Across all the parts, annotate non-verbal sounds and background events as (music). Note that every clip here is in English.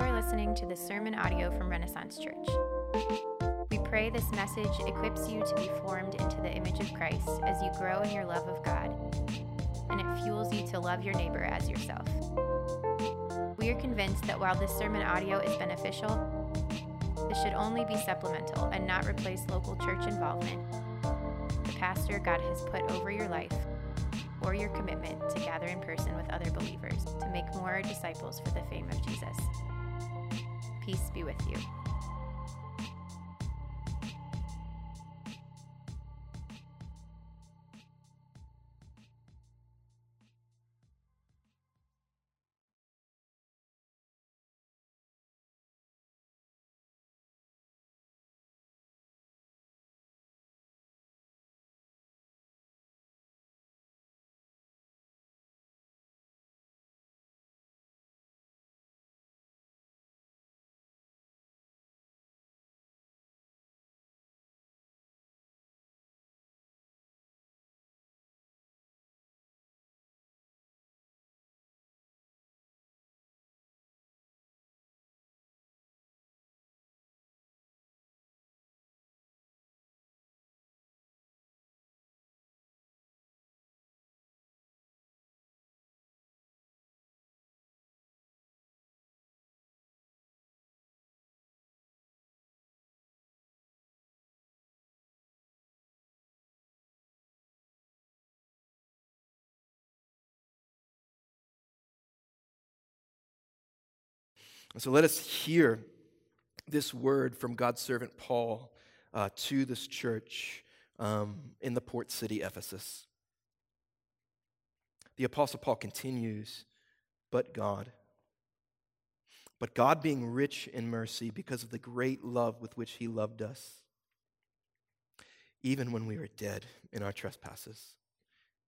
You are listening to the sermon audio from Renaissance Church. We pray this message equips you to be formed into the image of Christ as you grow in your love of God, and it fuels you to love your neighbor as yourself. We are convinced that while this sermon audio is beneficial, this should only be supplemental and not replace local church involvement, the pastor God has put over your life, or your commitment to gather in person with other believers to make more disciples for the fame of Jesus. Peace be with you. And so let us hear this word from God's servant Paul uh, to this church um, in the port city, Ephesus. The Apostle Paul continues, but God. But God, being rich in mercy because of the great love with which He loved us, even when we were dead in our trespasses,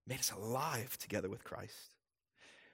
made us alive together with Christ.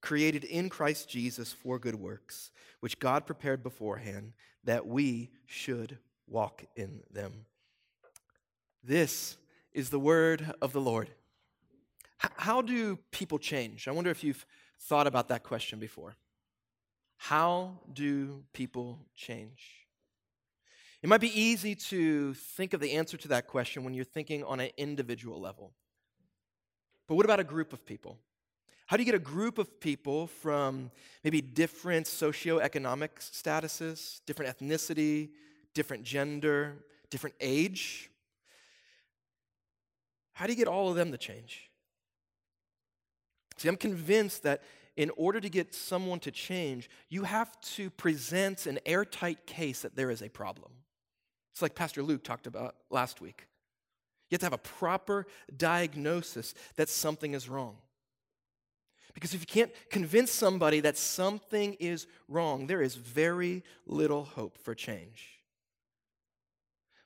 created in Christ Jesus for good works, which God prepared beforehand that we should walk in them. This is the word of the Lord. How do people change? I wonder if you've thought about that question before. How do people change? It might be easy to think of the answer to that question when you're thinking on an individual level. But what about a group of people? How do you get a group of people from maybe different socioeconomic statuses, different ethnicity, different gender, different age? How do you get all of them to change? See, I'm convinced that in order to get someone to change, you have to present an airtight case that there is a problem. It's like Pastor Luke talked about last week. You have to have a proper diagnosis that something is wrong. Because if you can't convince somebody that something is wrong, there is very little hope for change.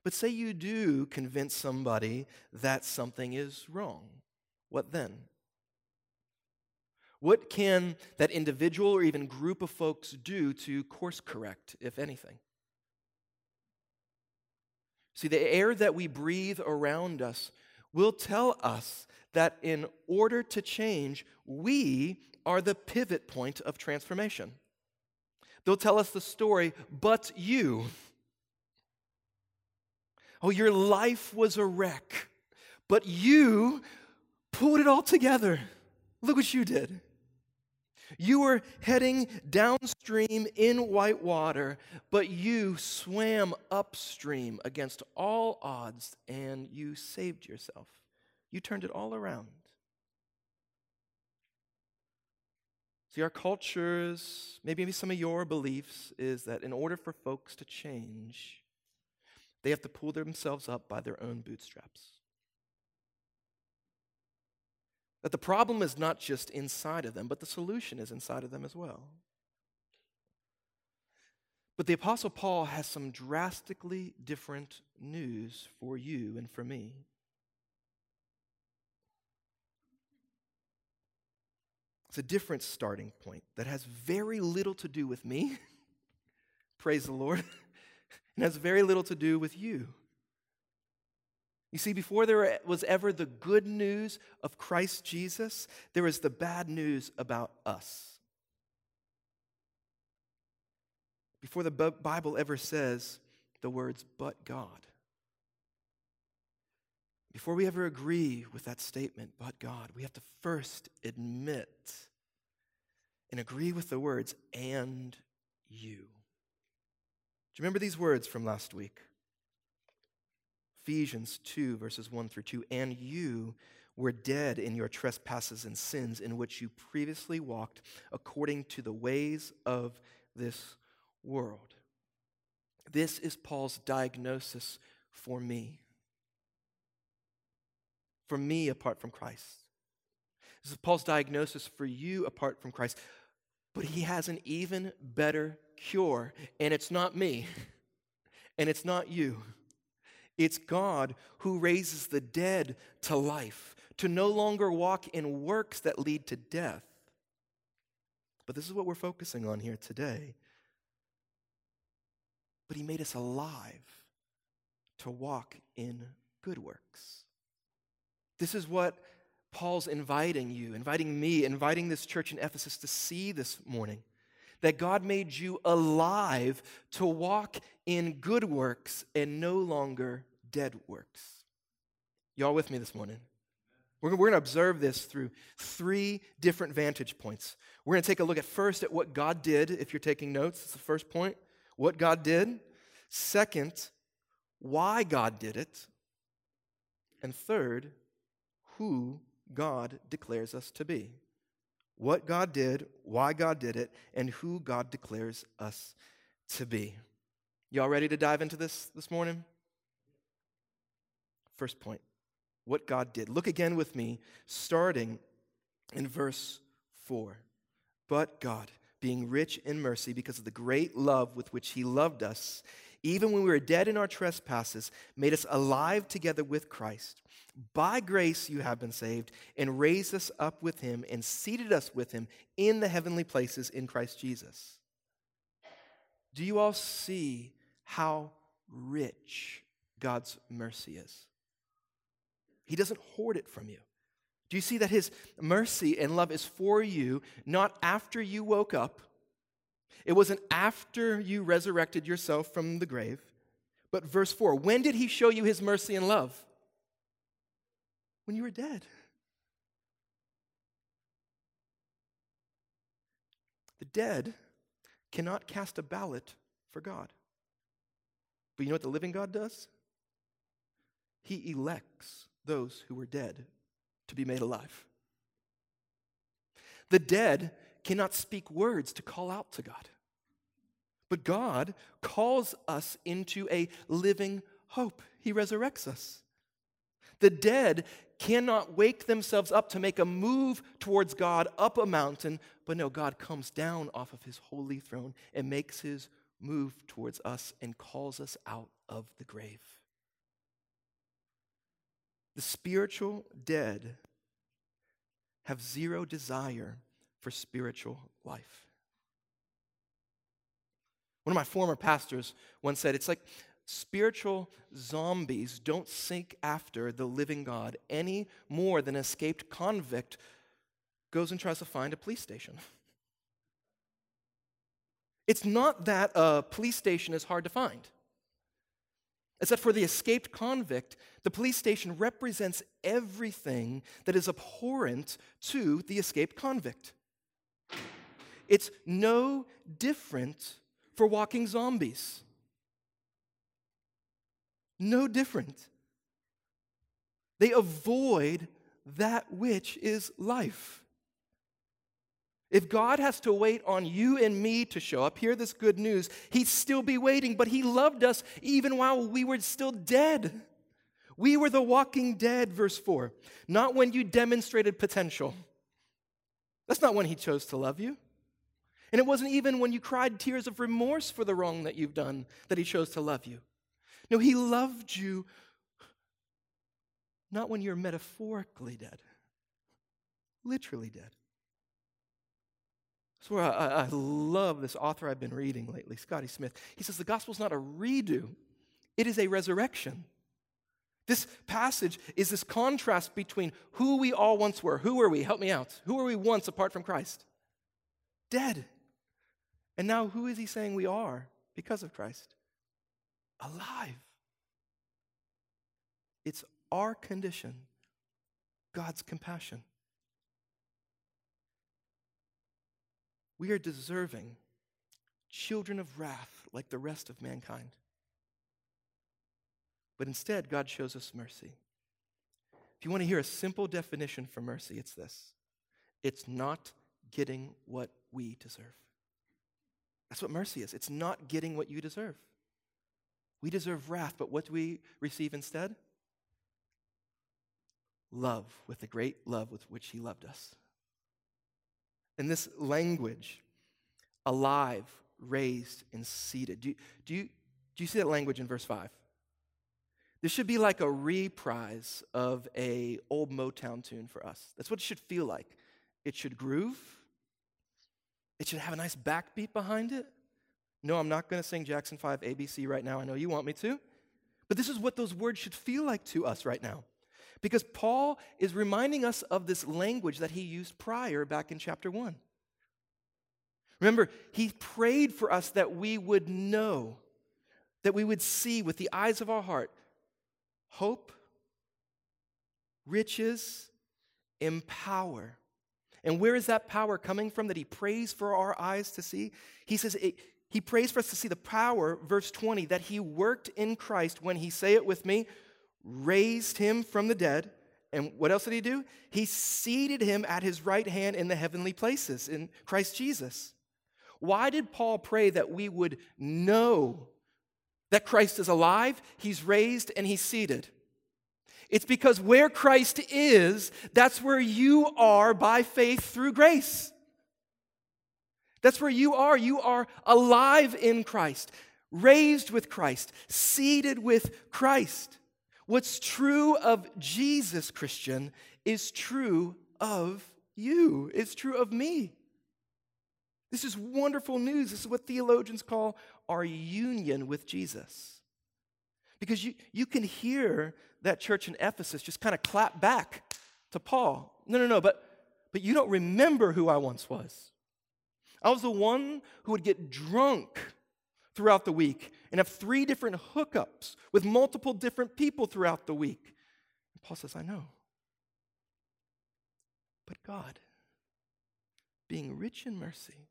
But say you do convince somebody that something is wrong. What then? What can that individual or even group of folks do to course correct, if anything? See, the air that we breathe around us will tell us that in order to change, we are the pivot point of transformation. They'll tell us the story, but you. Oh, your life was a wreck, but you pulled it all together. Look what you did. You were heading downstream in white water, but you swam upstream against all odds and you saved yourself. You turned it all around. See, our cultures, maybe some of your beliefs, is that in order for folks to change, they have to pull themselves up by their own bootstraps. That the problem is not just inside of them, but the solution is inside of them as well. But the Apostle Paul has some drastically different news for you and for me. It's a different starting point that has very little to do with me. (laughs) Praise the Lord. (laughs) and has very little to do with you. You see, before there was ever the good news of Christ Jesus, there was the bad news about us. Before the Bible ever says the words, but God. Before we ever agree with that statement, but God, we have to first admit and agree with the words, and you. Do you remember these words from last week? Ephesians 2, verses 1 through 2. And you were dead in your trespasses and sins in which you previously walked according to the ways of this world. This is Paul's diagnosis for me. For me, apart from Christ. This is Paul's diagnosis for you apart from Christ. But he has an even better cure, and it's not me, (laughs) and it's not you. It's God who raises the dead to life, to no longer walk in works that lead to death. But this is what we're focusing on here today. But he made us alive to walk in good works. This is what Paul's inviting you, inviting me, inviting this church in Ephesus to see this morning that God made you alive to walk in good works and no longer dead works. Y'all with me this morning? We're, going to observe this through three different vantage points. We're going to take a look at first at what God did, if you're taking notes. That's the first point. What God did. Second, why God did it. And third, who God declares us to be. What God did, why God did it, and who God declares us to be. Y'all ready to dive into this this morning? First point what God did. Look again with me, starting in verse 4. But God, being rich in mercy because of the great love with which He loved us, even when we were dead in our trespasses, made us alive together with Christ. By grace you have been saved, and raised us up with him, and seated us with him in the heavenly places in Christ Jesus. Do you all see how rich God's mercy is? He doesn't hoard it from you. Do you see that his mercy and love is for you, not after you woke up? It wasn't after you resurrected yourself from the grave. But verse 4 when did he show you his mercy and love? When you were dead. The dead cannot cast a ballot for God. But you know what the living God does? He elects those who were dead to be made alive. The dead cannot speak words to call out to God. But God calls us into a living hope. He resurrects us. The dead cannot wake themselves up to make a move towards God up a mountain, but no, God comes down off of his holy throne and makes his move towards us and calls us out of the grave. The spiritual dead have zero desire for spiritual life. One of my former pastors once said, It's like Spiritual zombies don't seek after the living God any more than an escaped convict goes and tries to find a police station. (laughs) It's not that a police station is hard to find. It's that for the escaped convict, the police station represents everything that is abhorrent to the escaped convict. It's no different for walking zombies. No different. They avoid that which is life. If God has to wait on you and me to show up, hear this good news, He'd still be waiting, but He loved us even while we were still dead. We were the walking dead, verse 4. Not when you demonstrated potential. That's not when He chose to love you. And it wasn't even when you cried tears of remorse for the wrong that you've done that He chose to love you. No, He loved you not when you're metaphorically dead, literally dead. That's where I, I, love this author I've been reading lately, Scotty Smith. He says the gospel's not a redo, it is a resurrection. This passage is this contrast between who we all once were. Who were we? Help me out. Who were we once apart from Christ? Dead. And now, who is he saying we are because of Christ? Alive. It's our condition, God's compassion. We are deserving children of wrath like the rest of mankind. But instead, God shows us mercy. If you want to hear a simple definition for mercy, it's this it's not getting what we deserve. That's what mercy is. It's not getting what you deserve. We deserve wrath, but what do we receive instead? Love, with the great love with which He loved us. And this language, alive, raised, and seated. Do you, do, you, do you see that language in verse 5? This should be like a reprise of a old Motown tune for us. That's what it should feel like. It should groove. It should have a nice backbeat behind it. No, I'm not going to sing Jackson 5 ABC right now. I know you want me to. But this is what those words should feel like to us right now. Because Paul is reminding us of this language that he used prior back in chapter 1. Remember, he prayed for us that we would know, that we would see with the eyes of our heart hope, riches, empower. And where is that power coming from that he prays for our eyes to see? He says, it, he prays for us to see the power, verse 20, that he worked in Christ when he, say it with me, raised him from the dead. And what else did he do? He seated him at his right hand in the heavenly places in Christ Jesus. Why did Paul pray that we would know that Christ is alive, he's raised, and he's seated? It's because where Christ is, that's where you are by faith through grace. That's where you are. You are alive in Christ, raised with Christ, seated with Christ. What's true of Jesus, Christian, is true of you, it's true of me. This is wonderful news. This is what theologians call our union with Jesus. Because you, you can hear that church in Ephesus just kind of clap back to Paul. No, no, no, but, but you don't remember who I once was. I was the one who would get drunk throughout the week and have three different hookups with multiple different people throughout the week. And Paul says, I know. But God, being rich in mercy,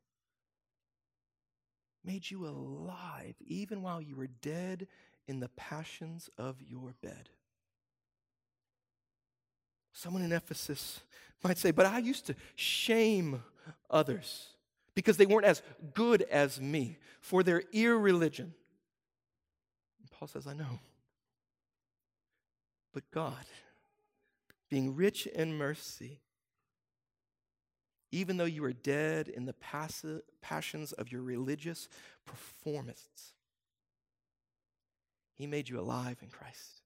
made you alive even while you were dead in the passions of your bed. Someone in Ephesus might say, But I used to shame others because they weren't as good as me for their irreligion. And Paul says, I know. But God, being rich in mercy, even though you were dead in the passions of your religious performance, He made you alive in Christ.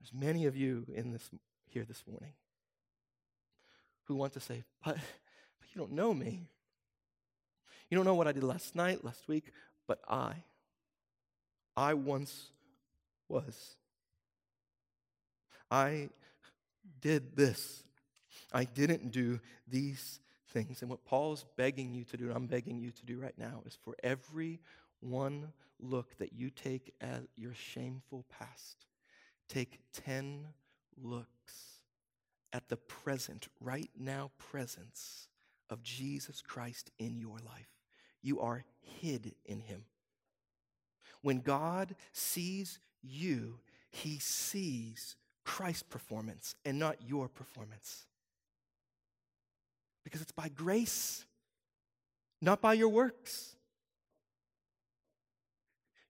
There's many of you in this here this morning who want to say, but, but you don't know me. You don't know what I did last night, last week, but I, I once was. I did this. I didn't do these things. And what Paul's begging you to do, and I'm begging you to do right now, is for every one look that you take at your shameful past, take 10 looks at the present, right now presence of Jesus Christ in your life. You are hid in him. When God sees you, he sees Christ's performance and not your performance. Because it's by grace, not by your works.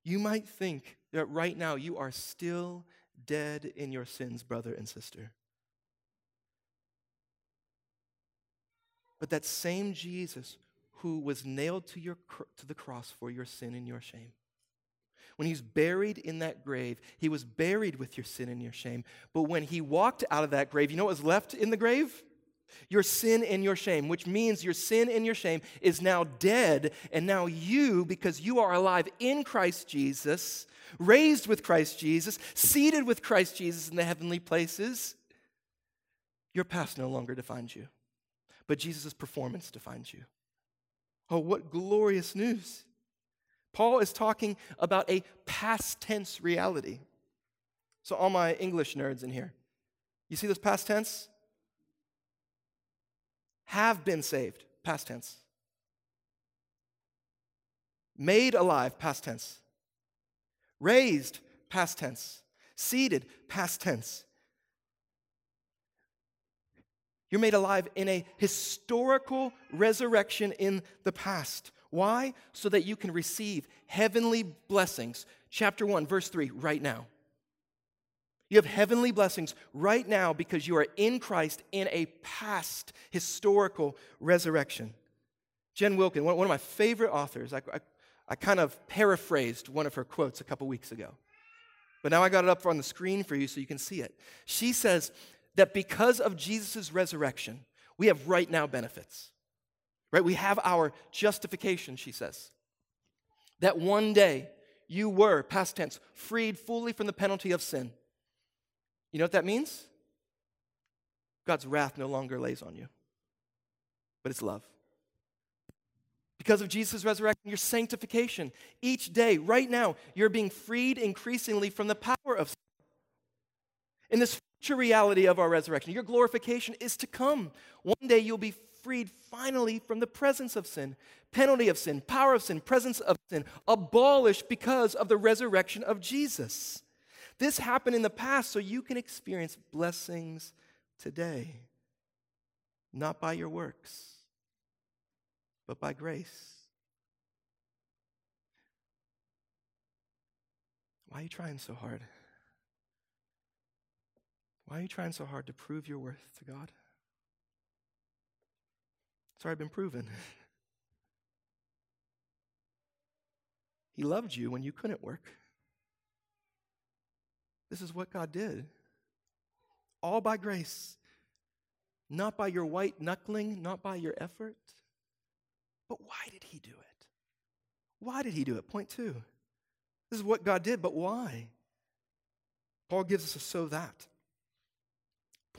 You might think that right now you are still dead in your sins, brother and sister. But that same Jesus who was nailed to, your, to the cross for your sin and your shame. When he's buried in that grave, he was buried with your sin and your shame. But when he walked out of that grave, you know what was left in the grave? Your sin and your shame, which means your sin and your shame is now dead. And now you, because you are alive in Christ Jesus, raised with Christ Jesus, seated with Christ Jesus in the heavenly places, your past no longer defines you, but Jesus' performance defines you. Oh, what glorious news! Paul is talking about a past tense reality. So, all my English nerds in here, you see this past tense? Have been saved, past tense. Made alive, past tense. Raised, past tense. Seated, past tense. You're made alive in a historical resurrection in the past. Why? So that you can receive heavenly blessings. Chapter 1, verse 3, right now. You have heavenly blessings right now because you are in Christ in a past historical resurrection. Jen Wilkin, one of my favorite authors, I, I, I kind of paraphrased one of her quotes a couple weeks ago. But now I got it up on the screen for you so you can see it. She says, that because of Jesus' resurrection, we have right now benefits. Right? We have our justification, she says. That one day you were, past tense, freed fully from the penalty of sin. You know what that means? God's wrath no longer lays on you, but it's love. Because of Jesus' resurrection, your sanctification, each day, right now, you're being freed increasingly from the power of sin. In this future reality of our resurrection. Your glorification is to come. One day you'll be freed finally from the presence of sin, penalty of sin, power of sin, presence of sin, abolished because of the resurrection of Jesus. This happened in the past so you can experience blessings today, not by your works, but by grace. Why are you trying so hard? Why are you trying so hard to prove your worth to God? It's already been proven. (laughs) he loved you when you couldn't work. This is what God did. All by grace, not by your white knuckling, not by your effort. But why did He do it? Why did He do it? Point two. This is what God did, but why? Paul gives us a so that.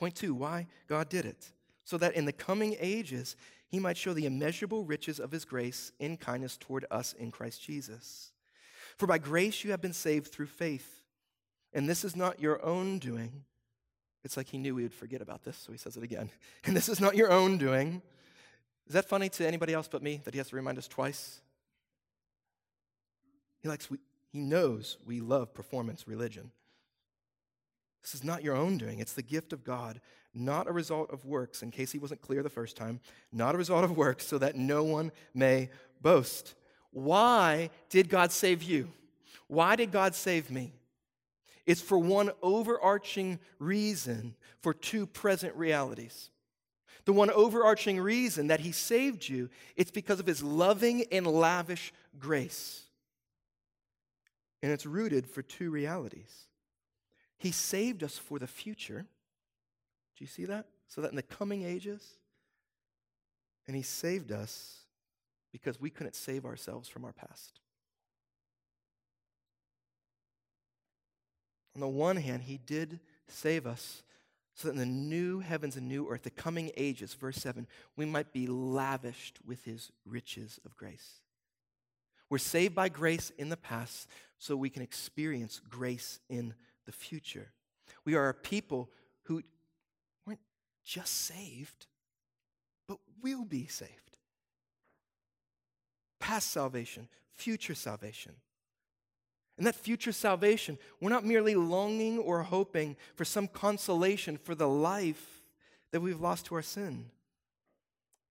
Point two, why God did it. So that in the coming ages, he might show the immeasurable riches of his grace in kindness toward us in Christ Jesus. For by grace you have been saved through faith. And this is not your own doing. It's like he knew we would forget about this, so he says it again. (laughs) And this is not your own doing. Is that funny to anybody else but me that he has to remind us twice? He likes we, he knows we love performance religion. This is not your own doing, it's the gift of God, not a result of works, in case he wasn't clear the first time, not a result of works, so that no one may boast. Why did God save you? Why did God save me? It's for one overarching reason for two present realities. The one overarching reason that he saved you, it's because of his loving and lavish grace. And it's rooted for two realities. He saved us for the future. Do you see that? So that in the coming ages, and He saved us because we couldn't save ourselves from our past. On the one hand, He did save us so that in the new heavens and new earth, the coming ages, verse 7, we might be lavished with His riches of grace. We're saved by grace in the past so we can experience grace in the future. We are a people who weren't just saved, but will be saved. Past salvation, future salvation. And that future salvation, we're not merely longing or hoping for some consolation for the life that we've lost to our sin.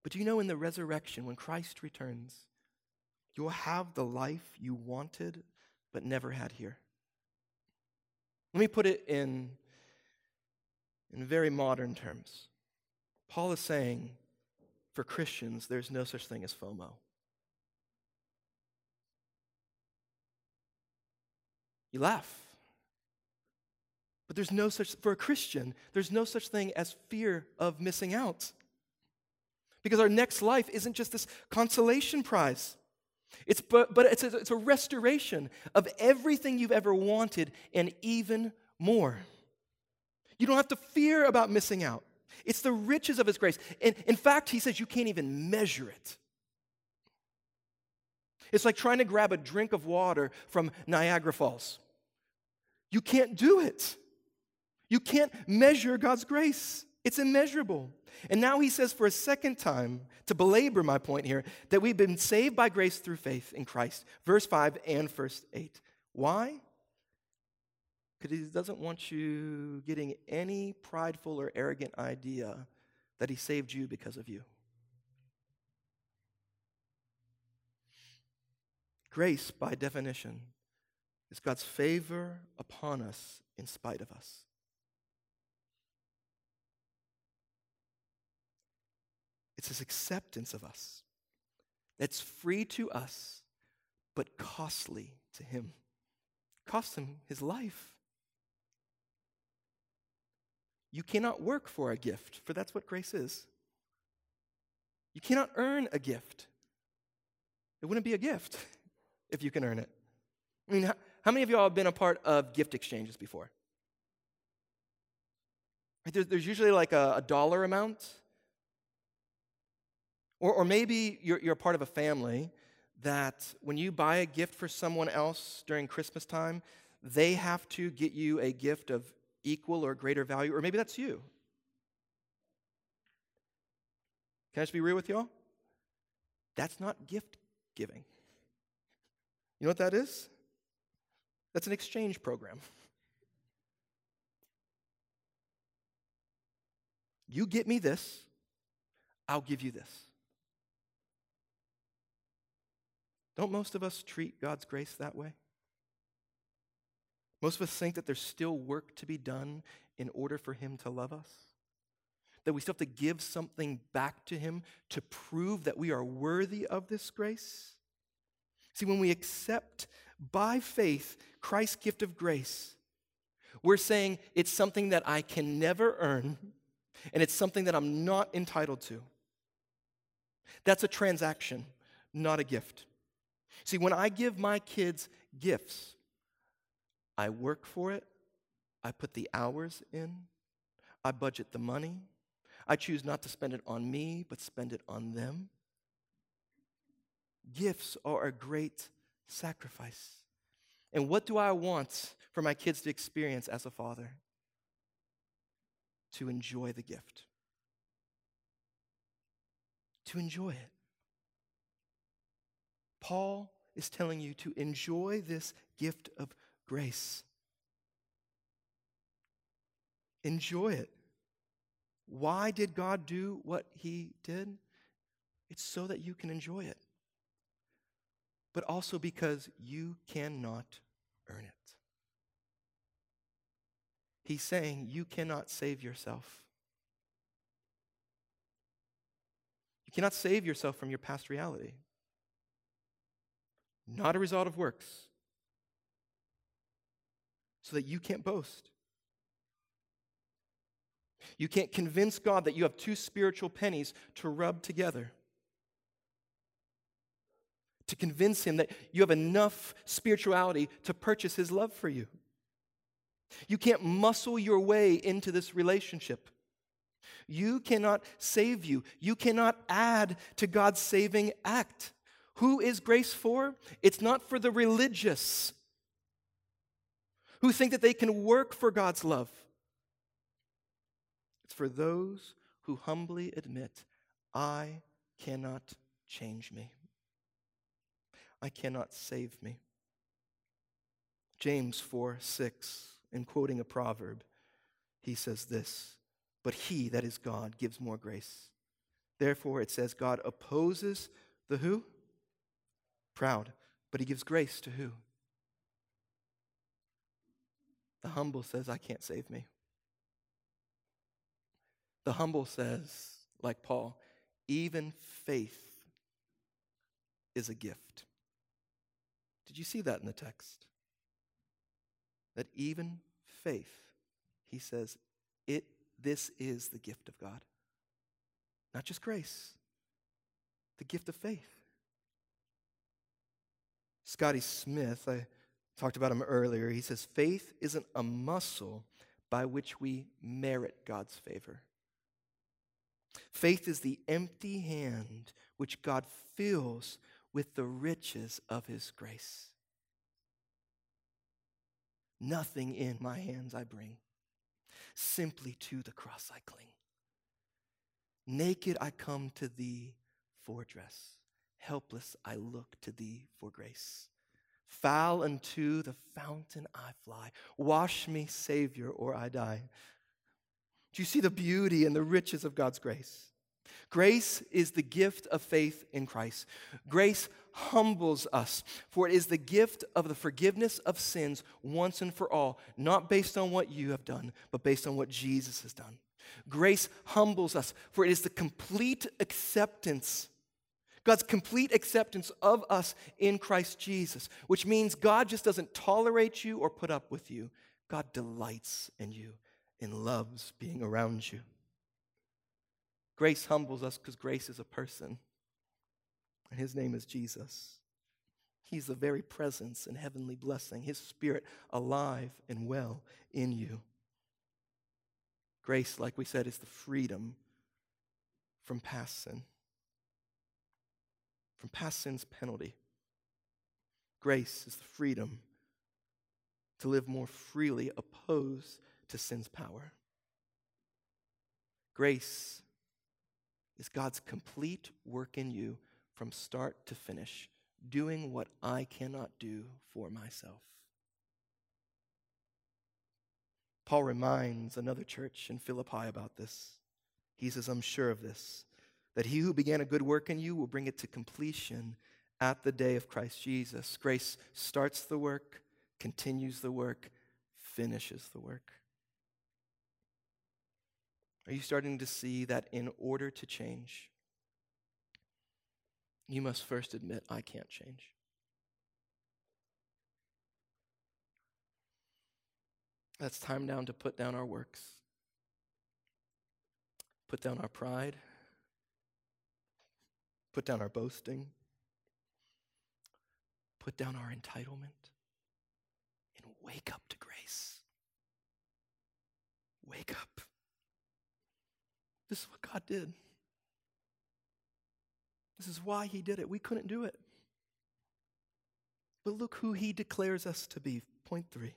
But do you know in the resurrection, when Christ returns, you'll have the life you wanted but never had here? Let me put it in, in very modern terms. Paul is saying for Christians, there's no such thing as FOMO. You laugh. But there's no such, for a Christian, there's no such thing as fear of missing out. Because our next life isn't just this consolation prize. It's, but, but it's, a, it's a restoration of everything you've ever wanted and even more. You don't have to fear about missing out. It's the riches of His grace. And in fact, He says you can't even measure it. It's like trying to grab a drink of water from Niagara Falls. You can't do it. You can't measure God's grace, it's immeasurable. And now he says for a second time, to belabor my point here, that we've been saved by grace through faith in Christ. Verse 5 and verse 8. Why? Because he doesn't want you getting any prideful or arrogant idea that he saved you because of you. Grace, by definition, is God's favor upon us in spite of us. It's his acceptance of us that's free to us, but costly to him. Cost him his life. You cannot work for a gift, for that's what grace is. You cannot earn a gift. It wouldn't be a gift (laughs) if you can earn it. I mean, how many of y'all have been a part of gift exchanges before? There's, usually like a dollar amount. Or, or maybe you're, you're part of a family that when you buy a gift for someone else during Christmas time, they have to get you a gift of equal or greater value. Or maybe that's you. Can I just be real with y'all? That's not gift giving. You know what that is? That's an exchange program. You get me this, I'll give you this. Don't most of us treat God's grace that way? Most of us think that there's still work to be done in order for Him to love us. That we still have to give something back to Him to prove that we are worthy of this grace. See, when we accept by faith Christ's gift of grace, we're saying it's something that I can never earn and it's something that I'm not entitled to. That's a transaction, not a gift. See, when I give my kids gifts, I work for it, I put the hours in, I budget the money, I choose not to spend it on me, but spend it on them. Gifts are a great sacrifice. And what do I want for my kids to experience as a father? To enjoy the gift. To enjoy it. Paul is telling you to enjoy this gift of grace. Enjoy it. Why did God do what he did? It's so that you can enjoy it but also because you cannot earn it. He's saying you cannot save yourself. You cannot save yourself from your past reality. Not a result of works. So that you can't boast. You can't convince God that you have two spiritual pennies to rub together to convince him that you have enough spirituality to purchase his love for you. You can't muscle your way into this relationship. You cannot save you. You cannot add to God's saving act. Who is grace for? It's not for the religious who think that they can work for God's love. It's for those who humbly admit, I cannot change me. I cannot save me. James 4 6, in quoting a proverb, he says this But he, that is God, gives more grace. Therefore, it says, God opposes the who? Proud. But he gives grace to who? The humble says, I can't save me. The humble says, like Paul, even faith is a gift. Did you see that in the text? That even faith, he says, it this is the gift of God. Not just grace, the gift of faith. Scotty Smith, I talked about him earlier, he says, faith isn't a muscle by which we merit God's favor. Faith is the empty hand which God fills with the riches of his grace. Nothing in my hands I bring, simply to the cross I cling. Naked I come to thee for dress, helpless I look to thee for grace. Foul unto the fountain I fly. Wash me, Savior, or I die. Do you see the beauty and the riches of God's grace? Grace is the gift of faith in Christ. Grace humbles us, for it is the gift of the forgiveness of sins once and for all, not based on what you have done, but based on what Jesus has done. Grace humbles us, for it is the complete acceptance, God's complete acceptance of us in Christ Jesus, which means God just doesn't tolerate you or put up with you. God delights in you and loves being around you. Grace humbles us because grace is a person, and his name is Jesus. He's the very presence and heavenly blessing, his spirit alive and well in you. Grace, like we said, is the freedom from past sin, from past sin's penalty. Grace is the freedom to live more freely opposed to sin's power. Grace is God's complete work in you from start to finish, doing what I cannot do for myself. Paul reminds another church in Philippi about this. He says, I'm sure of this, that he who began a good work in you will bring it to completion at the day of Christ Jesus. Grace starts the work, continues the work, finishes the work. Are you starting to see that in order to change, you must first admit, I can't change? That's time down to put down our works, put down our pride, put down our boasting, put down our entitlement, and wake up to grace. Wake up. This is what God did. This is why He did it. We couldn't do it. But look who He declares us to be. Point three.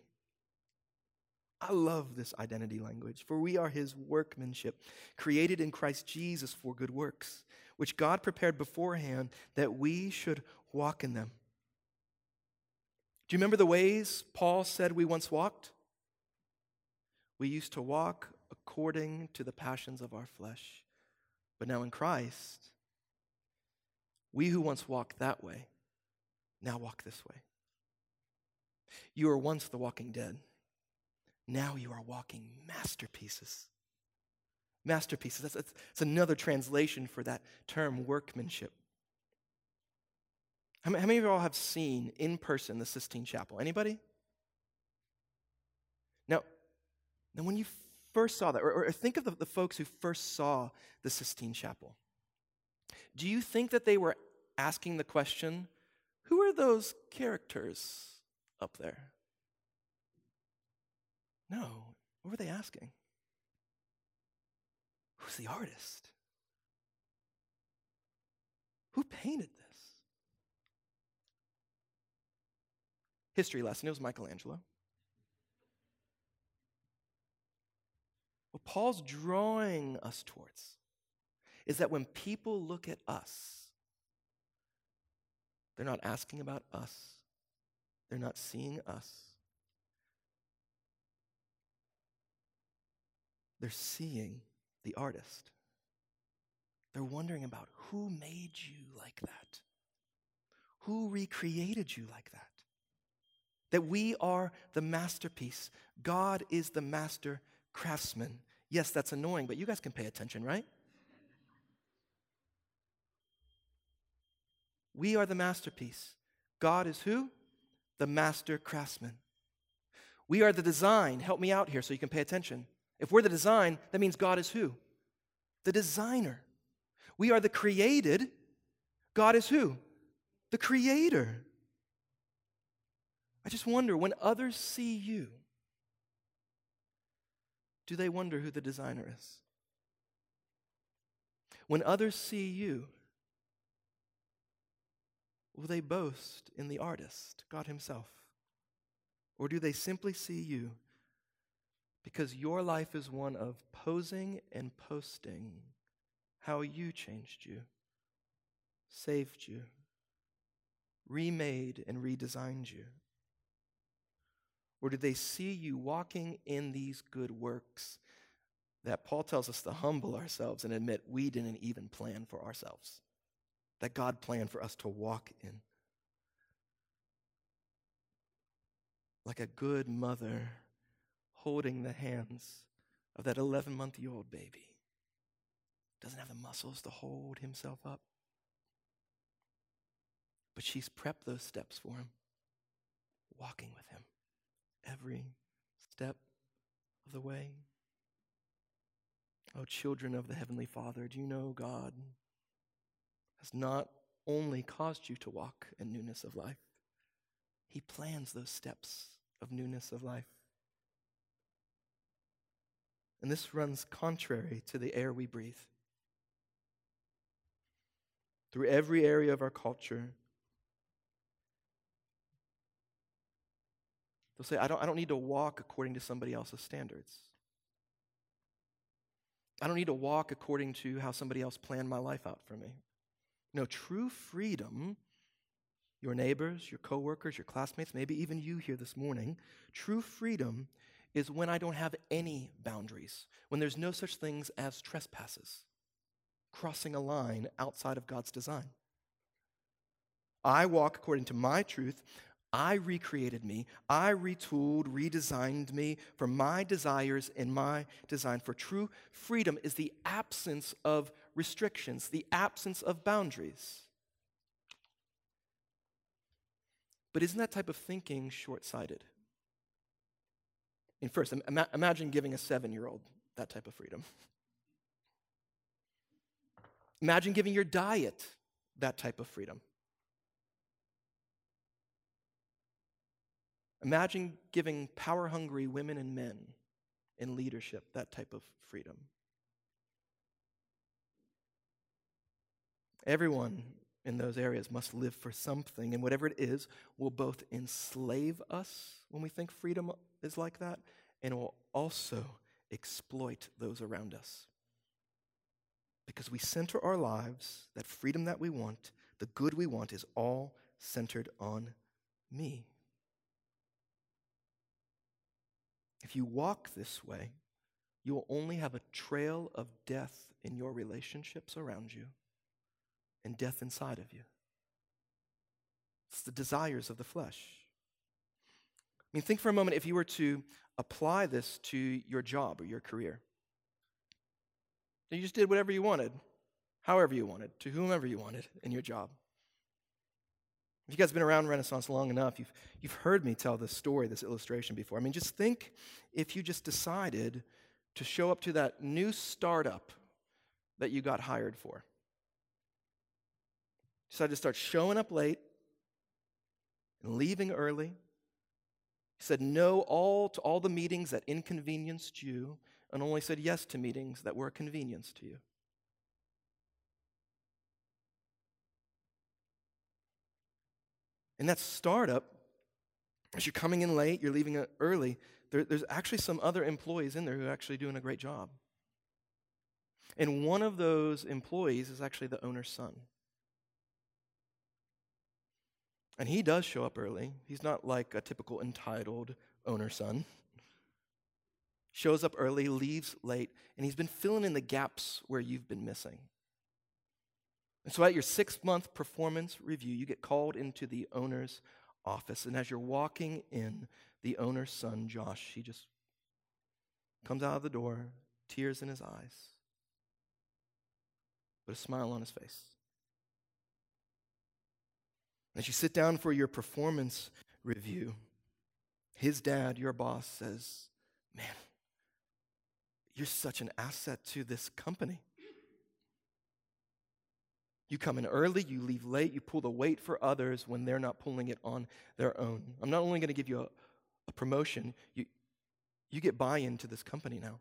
I love this identity language, for we are His workmanship, created in Christ Jesus for good works, which God prepared beforehand that we should walk in them. Do you remember the ways Paul said we once walked? We used to walk according to the passions of our flesh. But now in Christ, we who once walked that way now walk this way. You were once the walking dead. Now you are walking masterpieces. Masterpieces. That's, that's, that's another translation for that term, workmanship. How many, of you all have seen in person the Sistine Chapel? Anybody? Now, now when you first saw that, or, or think of the, the folks who first saw the Sistine Chapel. Do you think that they were asking the question, who are those characters up there? No. What were they asking? Who's the artist? Who painted this? History lesson, it was Michelangelo. What Paul's drawing us towards is that when people look at us, they're not asking about us, they're not seeing us. They're seeing the artist. They're wondering about who made you like that? Who recreated you like that? That we are the masterpiece. God is the master craftsman. Yes, that's annoying, but you guys can pay attention, right? We are the masterpiece. God is who? The master craftsman. We are the design. Help me out here so you can pay attention. If we're the design, that means God is who? The designer. We are the created. God is who? The creator. I just wonder when others see you, do they wonder who the designer is? When others see you, will they boast in the artist, God Himself? Or do they simply see you because your life is one of posing and posting how you changed you, saved you, remade and redesigned you? Or do they see you walking in these good works that Paul tells us to humble ourselves and admit we didn't even plan for ourselves, that God planned for us to walk in. Like a good mother holding the hands of that 11 month old baby. Doesn't have the muscles to hold himself up. But she's prepped those steps for him, walking with him every step of the way. Oh, children of the Heavenly Father, do you know God has not only caused you to walk in newness of life, He plans those steps of newness of life. And this runs contrary to the air we breathe. Through every area of our culture, they'll say, I don't, I don't need to walk according to somebody else's standards. I don't need to walk according to how somebody else planned my life out for me. No, true freedom, your neighbors, your coworkers, your classmates, maybe even you here this morning, true freedom is when I don't have any boundaries, when there's no such things as trespasses, crossing a line outside of God's design. I walk according to my truth. I recreated me. I retooled, redesigned me for my desires and my design. For true freedom is the absence of restrictions, the absence of boundaries. But isn't that type of thinking short sighted? First, Im- imagine giving a seven year old that type of freedom. (laughs) Imagine giving your diet that type of freedom. Imagine giving power hungry women and men in leadership that type of freedom. Everyone in those areas must live for something, and whatever it is will both enslave us when we think freedom is like that, and will also exploit those around us. Because we center our lives, that freedom that we want, the good we want, is all centered on me. If you walk this way, you will only have a trail of death in your relationships around you and death inside of you. It's the desires of the flesh. I mean, think for a moment if you were to apply this to your job or your career. You just did whatever you wanted, however you wanted, to whomever you wanted in your job. If you guys have been around Renaissance long enough, you've, you've heard me tell this story, this illustration before. I mean, just think if you just decided to show up to that new startup that you got hired for. Decided to start showing up late and leaving early. He said no all to all the meetings that inconvenienced you and only said yes to meetings that were a convenience to you. In that startup, as you're coming in late, you're leaving early, there, there's actually some other employees in there who are actually doing a great job. And one of those employees is actually the owner's son. And he does show up early. He's not like a typical entitled owner son. Shows up early, leaves late, and he's been filling in the gaps where you've been missing. And so at your six month performance review, you get called into the owner's office. And as you're walking in, the owner's son, Josh, he just comes out of the door, tears in his eyes, but a smile on his face. As you sit down for your performance review, his dad, your boss, says, Man, you're such an asset to this company. You come in early, you leave late, you pull the weight for others when they're not pulling it on their own. I'm not only going to give you a, a promotion, you, you get buy in to this company now.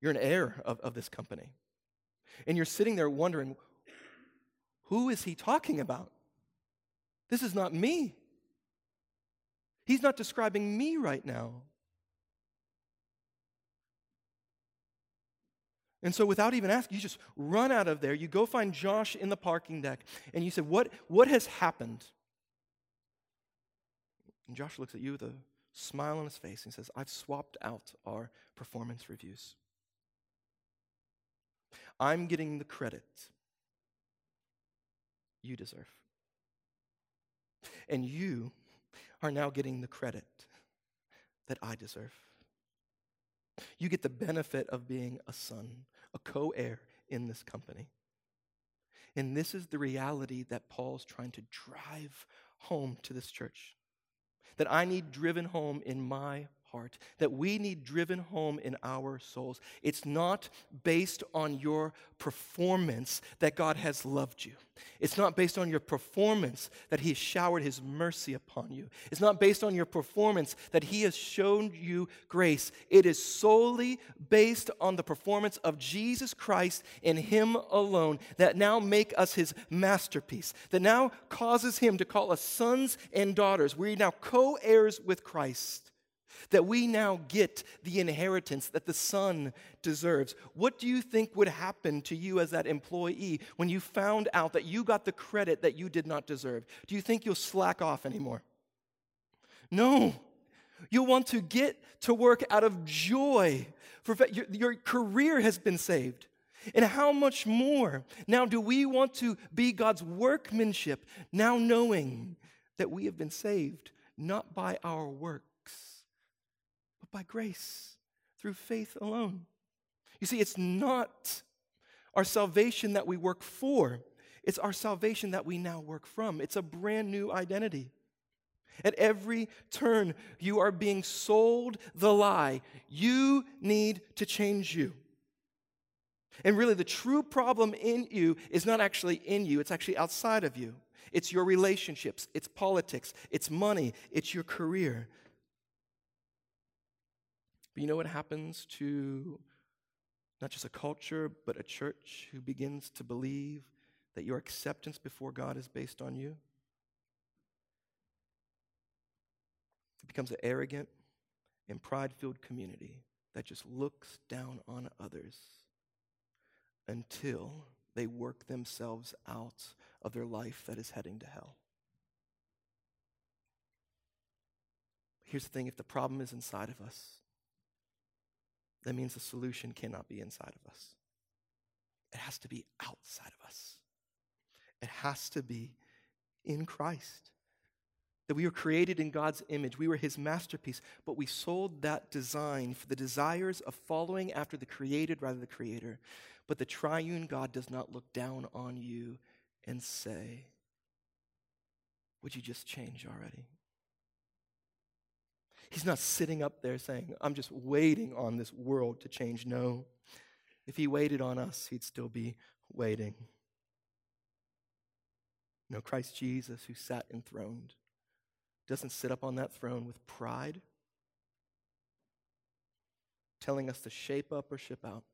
You're an heir of, of this company. And you're sitting there wondering, who is he talking about? This is not me. He's not describing me right now. And so, without even asking, you just run out of there. You go find Josh in the parking deck, and you say, What, what has happened? And Josh looks at you with a smile on his face and says, I've swapped out our performance reviews. I'm getting the credit you deserve. And you are now getting the credit that I deserve. You get the benefit of being a son, a co heir in this company. And this is the reality that Paul's trying to drive home to this church. That I need driven home in my heart, that we need driven home in our souls. It's not based on your performance that God has loved you. It's not based on your performance that He has showered His mercy upon you. It's not based on your performance that He has shown you grace. It is solely based on the performance of Jesus Christ and Him alone that now make us His masterpiece, that now causes Him to call us sons and daughters. We're now co heirs with Christ that we now get the inheritance that the son deserves. What do you think would happen to you as that employee when you found out that you got the credit that you did not deserve? Do you think you'll slack off anymore? No. You'll want to get to work out of joy. For your, your career has been saved. And how much more now do we want to be God's workmanship, now knowing that we have been saved not by our work, but by grace through faith alone. You see, it's not our salvation that we work for, it's our salvation that we now work from. It's a brand new identity. At every turn, you are being sold the lie. You need to change you. And really, the true problem in you is not actually in you, it's actually outside of you. It's your relationships, it's politics, it's money, it's your career. But you know what happens to not just a culture, but a church who begins to believe that your acceptance before God is based on you? It becomes an arrogant and pride filled community that just looks down on others until they work themselves out of their life that is heading to hell. Here's the thing if the problem is inside of us, that means the solution cannot be inside of us. It has to be outside of us. It has to be in Christ. That we were created in God's image. We were his masterpiece, but we sold that design for the desires of following after the created rather than the creator. But the triune God does not look down on you and say, Would you just change already? He's not sitting up there saying, I'm just waiting on this world to change. No. If he waited on us, he'd still be waiting. No, Christ Jesus, who sat enthroned, doesn't sit up on that throne with pride, telling us to shape up or ship out.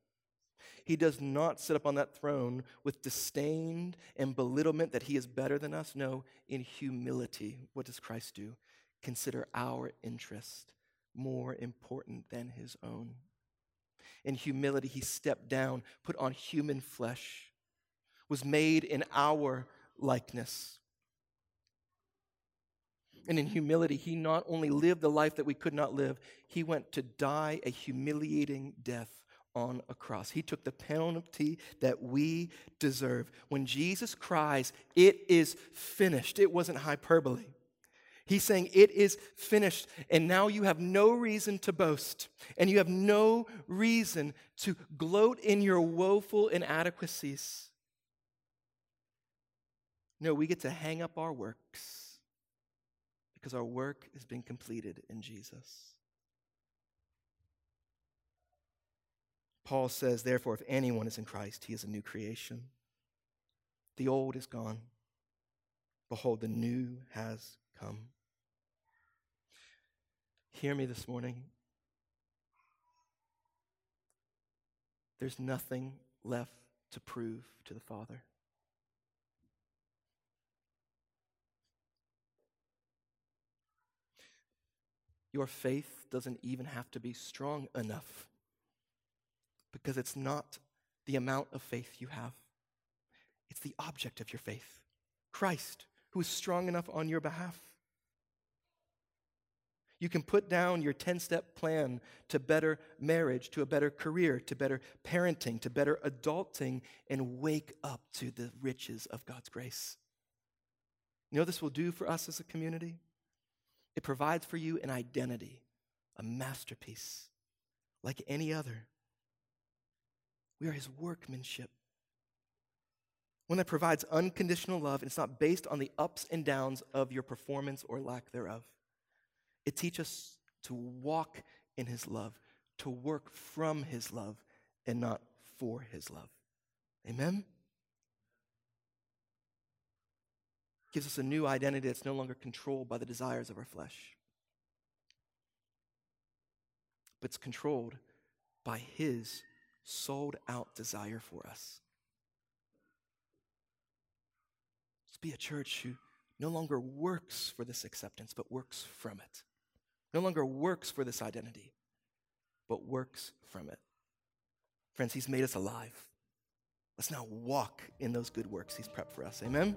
He does not sit up on that throne with disdain and belittlement that he is better than us. No, in humility, what does Christ do? Consider our interest more important than his own. In humility, he stepped down, put on human flesh, was made in our likeness. And in humility, he not only lived the life that we could not live, he went to die a humiliating death on a cross. He took the penalty that we deserve. When Jesus cries, It is finished, it wasn't hyperbole. He's saying, It is finished. And now you have no reason to boast, and you have no reason to gloat in your woeful inadequacies. No, we get to hang up our works because our work has been completed in Jesus. Paul says, therefore, if anyone is in Christ, he is a new creation. The old is gone. Behold, the new has come. Hear me this morning. There's nothing left to prove to the Father. Your faith doesn't even have to be strong enough because it's not the amount of faith you have, it's the object of your faith Christ, who is strong enough on your behalf. You can put down your 10 step plan to better marriage, to a better career, to better parenting, to better adulting, and wake up to the riches of God's grace. You know this will do for us as a community? It provides for you an identity, a masterpiece, like any other. We are his workmanship. One that provides unconditional love, and it's not based on the ups and downs of your performance or lack thereof. It teaches us to walk in his love, to work from his love, and not for his love. Amen? Gives us a new identity that's no longer controlled by the desires of our flesh, but it's controlled by his sold out desire for us. Let's be a church who no longer works for this acceptance, but works from it. No longer works for this identity, but works from it. Friends, He's made us alive. Let's now walk in those good works He's prepped for us. Amen?